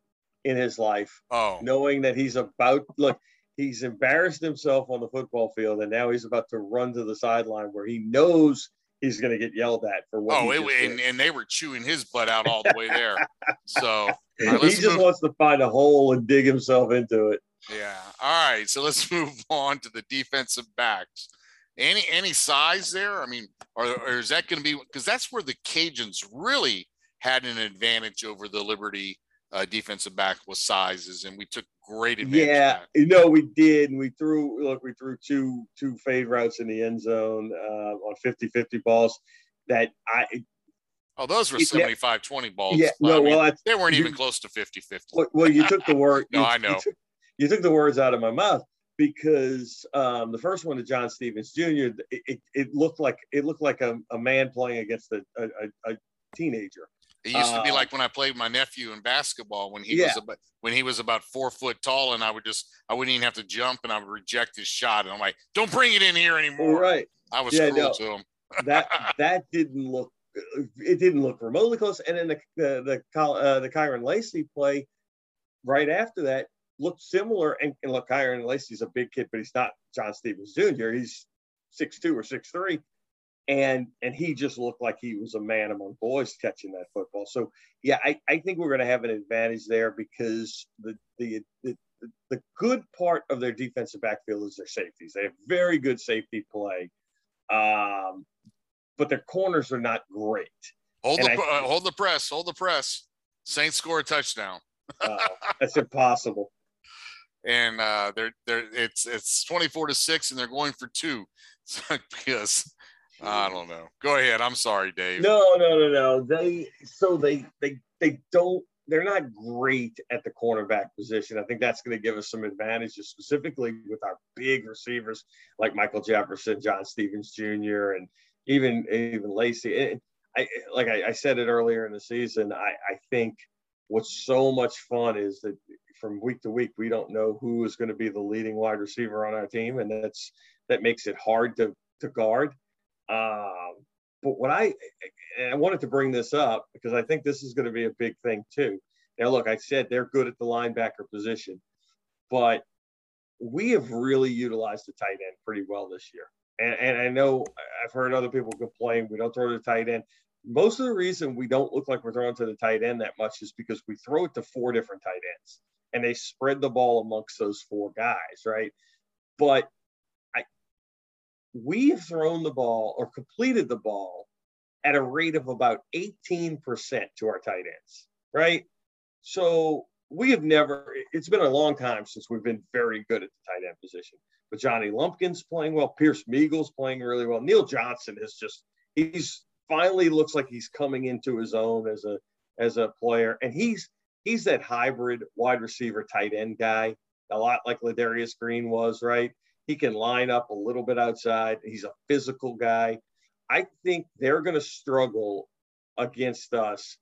in his life. Oh, knowing that he's about look, he's embarrassed himself on the football field, and now he's about to run to the sideline where he knows he's going to get yelled at for what. Oh, it, and, and, they were chewing his butt out all the way there. so right, he just move. wants to find a hole and dig himself into it. Yeah. All right. So let's move on to the defensive backs. Any any size there? I mean, or, or is that going to be because that's where the Cajuns really had an advantage over the Liberty uh, defensive back with sizes, and we took great advantage. Yeah, you know we did, and we threw look, we threw two two fade routes in the end zone uh, on 50-50 balls that I. Oh, those were 75 20 balls. Yeah, no, I mean, well, they weren't you, even close to 50 50. Well, you took the word. no, you, I know. You took, you took, the words out of my mouth because um, the first one to John Stephens Jr. It, it, it, looked like it looked like a, a man playing against a, a, a teenager. It used to be uh, like when I played my nephew in basketball when he yeah. was about when he was about four foot tall, and I would just I wouldn't even have to jump, and I would reject his shot, and I'm like, "Don't bring it in here anymore." Right. I was yeah, cruel no, to him. that that didn't look it didn't look remotely close, and then the the the, uh, the Kyren Lacy play right after that looked similar. And, and look, Kyren Lacy's a big kid, but he's not John Stephens Jr. He's six two or six three and and he just looked like he was a man among boys catching that football. So yeah, I, I think we're going to have an advantage there because the, the the the good part of their defensive backfield is their safeties. They have very good safety play, um, but their corners are not great. Hold and the uh, hold the press, hold the press. Saints score a touchdown. uh, that's impossible. And uh, they're they're it's it's twenty four to six, and they're going for two because I don't know. Go ahead. I'm sorry, Dave. No, no, no, no. They so they they they don't they're not great at the cornerback position. I think that's going to give us some advantages, specifically with our big receivers like Michael Jefferson, John Stephens Jr., and even even Lacy. And I like I, I said it earlier in the season. I, I think what's so much fun is that from week to week we don't know who is going to be the leading wide receiver on our team, and that's that makes it hard to to guard. Um, but what I I wanted to bring this up because I think this is going to be a big thing too. Now, look, I said they're good at the linebacker position, but we have really utilized the tight end pretty well this year. And, and I know I've heard other people complain we don't throw to the tight end. Most of the reason we don't look like we're throwing to the tight end that much is because we throw it to four different tight ends and they spread the ball amongst those four guys, right? But we've thrown the ball or completed the ball at a rate of about 18% to our tight ends, right? So we have never, it's been a long time since we've been very good at the tight end position. But Johnny Lumpkin's playing well. Pierce Meagle's playing really well. Neal Johnson is just, he's finally looks like he's coming into his own as a as a player. And he's he's that hybrid wide receiver tight end guy, a lot like Ladarius Green was, right? He can line up a little bit outside. He's a physical guy. I think they're going to struggle against us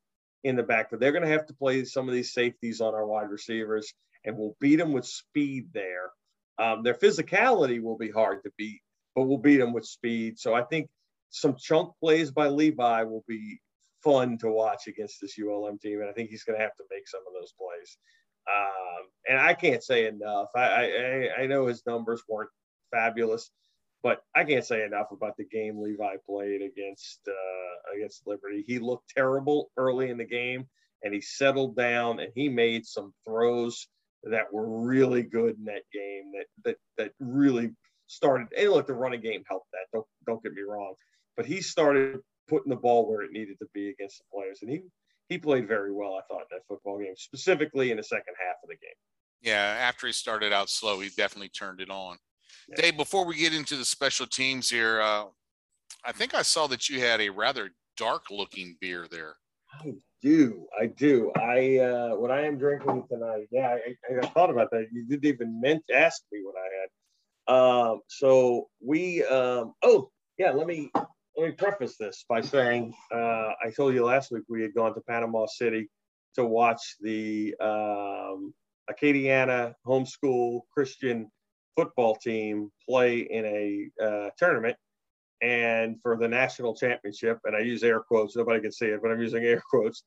in the backfield. They're going to have to play some of these safeties on our wide receivers, and we'll beat them with speed there. Um, their physicality will be hard to beat, but we'll beat them with speed. So I think some chunk plays by Levi will be fun to watch against this ULM team, and I think he's going to have to make some of those plays. Um, and I can't say enough. I, I I know his numbers weren't fabulous, but I can't say enough about the game Levi played against uh, against Liberty. He looked terrible early in the game, and he settled down and he made some throws that were really good in that game. That that that really started. And look, the running game helped that. Don't don't get me wrong, but he started putting the ball where it needed to be against the players, and he he played very well. I thought in that football game, specifically in the second half of the game. Yeah, after he started out slow, he definitely turned it on. Yeah. Dave, before we get into the special teams here, uh, I think I saw that you had a rather dark-looking beer there. I do, I do. I uh, what I am drinking tonight. Yeah, I, I thought about that. You didn't even meant ask me what I had. Um, so we, um, oh yeah, let me let me preface this by saying uh, I told you last week we had gone to Panama City to watch the um, Acadiana homeschool Christian football team play in a uh, tournament and for the national championship. And i use air quotes nobody can see it but i'm using air quotes.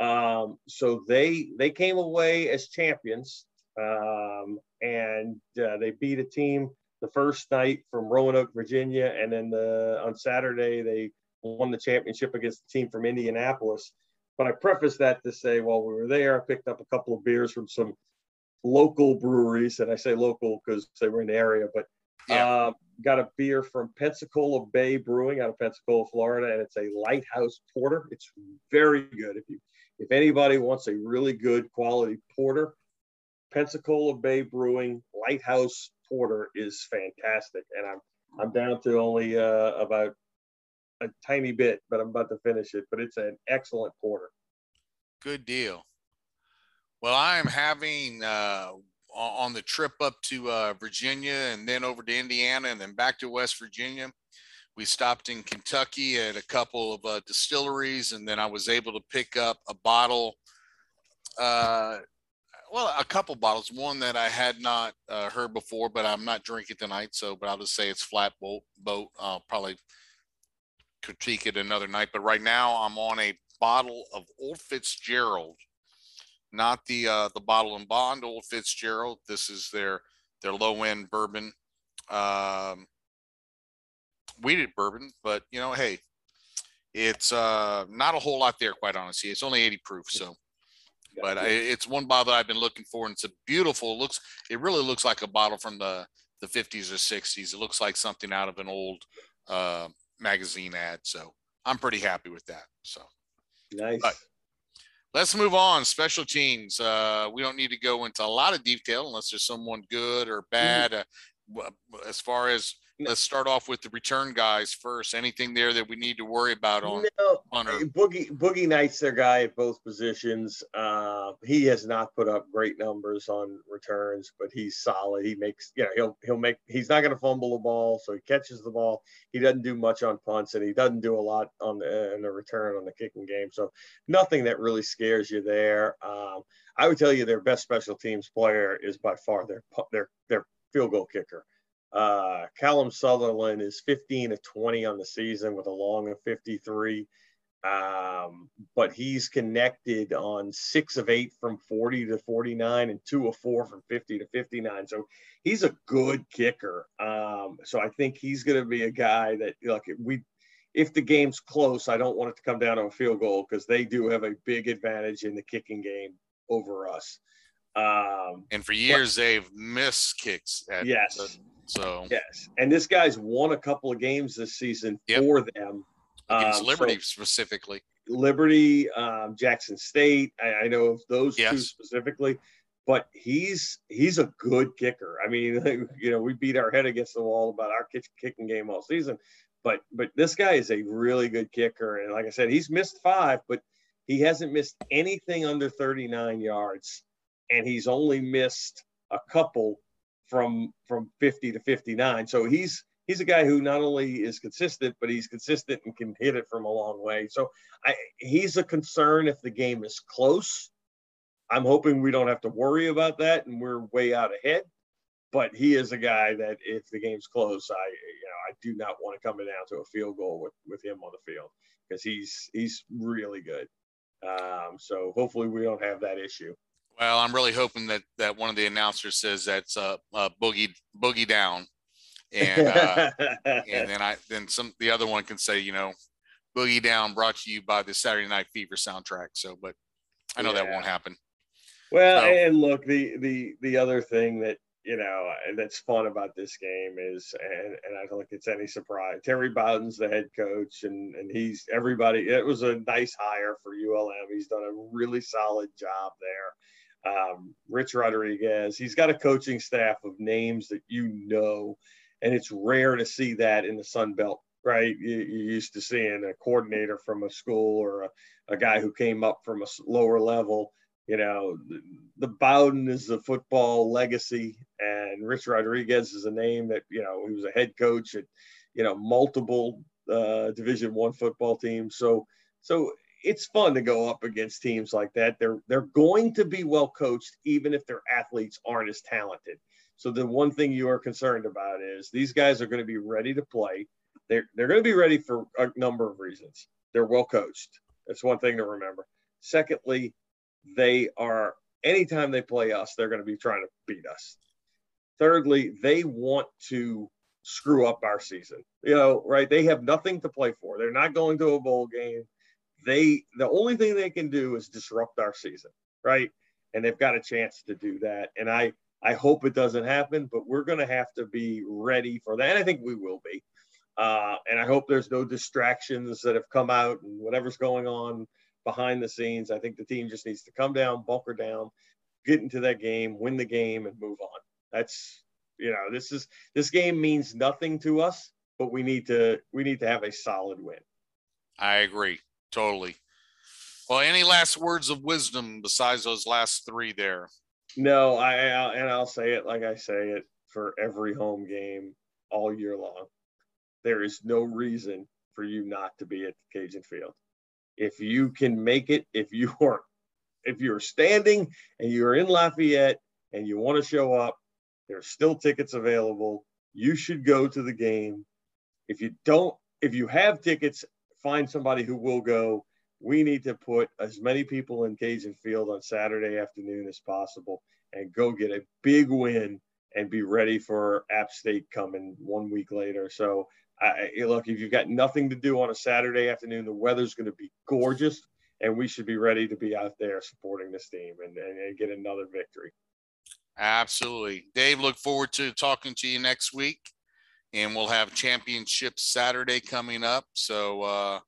Um, so they they came away as champions um, and uh, they beat a team the first night from Roanoke, Virginia, and then the, on Saturday they won the championship against the team from Indianapolis. But I preface that to say while we were there, I picked up a couple of beers from some local breweries, and I say local because they were in the area, but yeah. uh, got a beer from Pensacola Bay Brewing out of Pensacola, Florida, and it's a Lighthouse Porter. It's very good. If you if anybody wants a really good quality porter, Pensacola Bay Brewing Lighthouse Porter is fantastic, and I'm I'm down to only uh, about a tiny bit, but I'm about to finish it. But it's an excellent porter. Good deal. Well, I am having uh, on the trip up to uh, Virginia and then over to Indiana and then back to West Virginia. We stopped in Kentucky at a couple of uh, distilleries, and then I was able to pick up a bottle uh, well, a couple bottles. One that I had not uh, heard before, but I'm not drinking tonight. So, but I'll just say it's flat boat. Boat. I'll probably critique it another night. But right now, I'm on a bottle of Old Fitzgerald, not the uh, the bottled in bond Old Fitzgerald. This is their their low end bourbon, um, wheated bourbon. But you know, hey, it's uh, not a whole lot there, quite honestly. It's only 80 proof, so but I, it's one bottle that I've been looking for, and it's a beautiful. looks. It really looks like a bottle from the the 50s or 60s. It looks like something out of an old uh, magazine ad. So I'm pretty happy with that. So nice. But let's move on. Special teams. Uh, we don't need to go into a lot of detail unless there's someone good or mm-hmm. bad. Mm-hmm. Uh, as far as let's start off with the return guys first. Anything there that we need to worry about on no, Boogie Boogie Knight's their guy at both positions. Uh, he has not put up great numbers on returns, but he's solid. He makes you know he'll he'll make he's not going to fumble the ball, so he catches the ball. He doesn't do much on punts, and he doesn't do a lot on the in the return on the kicking game. So nothing that really scares you there. Um, I would tell you their best special teams player is by far their their their field goal kicker. Uh, Callum Sutherland is 15 of 20 on the season with a long of 53. Um, but he's connected on six of eight from 40 to 49 and two of four from 50 to 59. So he's a good kicker. Um, so I think he's going to be a guy that, like, we, if the game's close, I don't want it to come down to a field goal because they do have a big advantage in the kicking game over us. Um, and for years, but, they've missed kicks. At, yes. Uh, so yes, and this guy's won a couple of games this season yep. for them. Against um, Liberty so specifically. Liberty, um, Jackson State. I, I, know of those yes. two specifically, but he's he's a good kicker. I mean, you know, we beat our head against the wall about our kick, kicking game all season, but but this guy is a really good kicker. And like I said, he's missed five, but he hasn't missed anything under 39 yards, and he's only missed a couple from from 50 to 59. So he's he's a guy who not only is consistent, but he's consistent and can hit it from a long way. So I, he's a concern if the game is close. I'm hoping we don't have to worry about that and we're way out ahead. But he is a guy that if the game's close, I you know I do not want to come down to a field goal with, with him on the field because he's he's really good. Um, so hopefully we don't have that issue. Well, I'm really hoping that that one of the announcers says that's uh, uh boogie boogie down, and uh, and then I then some the other one can say you know boogie down brought to you by the Saturday Night Fever soundtrack. So, but I know yeah. that won't happen. Well, so, and look, the the the other thing that you know that's fun about this game is, and and I don't think it's any surprise. Terry Bowden's the head coach, and and he's everybody. It was a nice hire for ULM. He's done a really solid job there um, Rich Rodriguez. He's got a coaching staff of names that you know, and it's rare to see that in the Sun Belt, right? You, are used to seeing a coordinator from a school or a, a guy who came up from a lower level. You know, the, the Bowden is a football legacy, and Rich Rodriguez is a name that you know he was a head coach at you know multiple uh, Division One football teams. So, so it's fun to go up against teams like that. They're they're going to be well coached, even if their athletes aren't as talented. So the one thing you are concerned about is these guys are going to be ready to play. They're they're going to be ready for a number of reasons. They're well coached. That's one thing to remember. Secondly, they are anytime they play us, they're going to be trying to beat us. Thirdly, they want to screw up our season. You know, right? They have nothing to play for. They're not going to a bowl game they the only thing they can do is disrupt our season, right? And they've got a chance to do that. And I I hope it doesn't happen, but we're going to have to be ready for that. And I think we will be. Uh, and I hope there's no distractions that have come out and whatever's going on behind the scenes. I think the team just needs to come down, bunker down, get into that game, win the game, and move on. That's you know this is this game means nothing to us, but we need to we need to have a solid win. I agree. Totally. Well, any last words of wisdom besides those last three there? No, I, I and I'll say it like I say it for every home game all year long. There is no reason for you not to be at Cajun Field. If you can make it, if you are if you're standing and you're in Lafayette and you want to show up, there's still tickets available. You should go to the game. If you don't, if you have tickets find somebody who will go. We need to put as many people in Cajun Field on Saturday afternoon as possible and go get a big win and be ready for App State coming one week later. So, I, look, if you've got nothing to do on a Saturday afternoon, the weather's going to be gorgeous, and we should be ready to be out there supporting this team and, and, and get another victory. Absolutely. Dave, look forward to talking to you next week and we'll have championship Saturday coming up. So uh,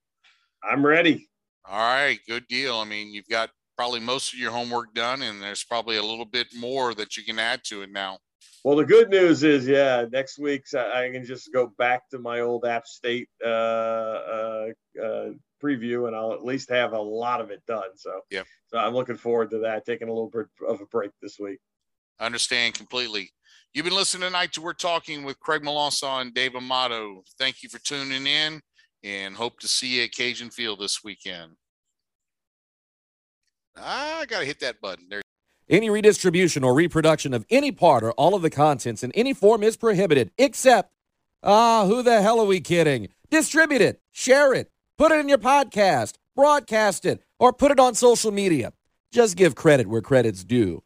I'm ready. All right, good deal. I mean, you've got probably most of your homework done, and there's probably a little bit more that you can add to it now. Well, the good news is, yeah, next week I can just go back to my old App State uh, uh, uh, preview, and I'll at least have a lot of it done. So, yeah, so I'm looking forward to that. Taking a little bit of a break this week. I Understand completely. You've been listening tonight to We're Talking with Craig Melanson and Dave Amato. Thank you for tuning in and hope to see you at Cajun Field this weekend. I got to hit that button. There. Any redistribution or reproduction of any part or all of the contents in any form is prohibited, except, ah, who the hell are we kidding? Distribute it, share it, put it in your podcast, broadcast it, or put it on social media. Just give credit where credit's due.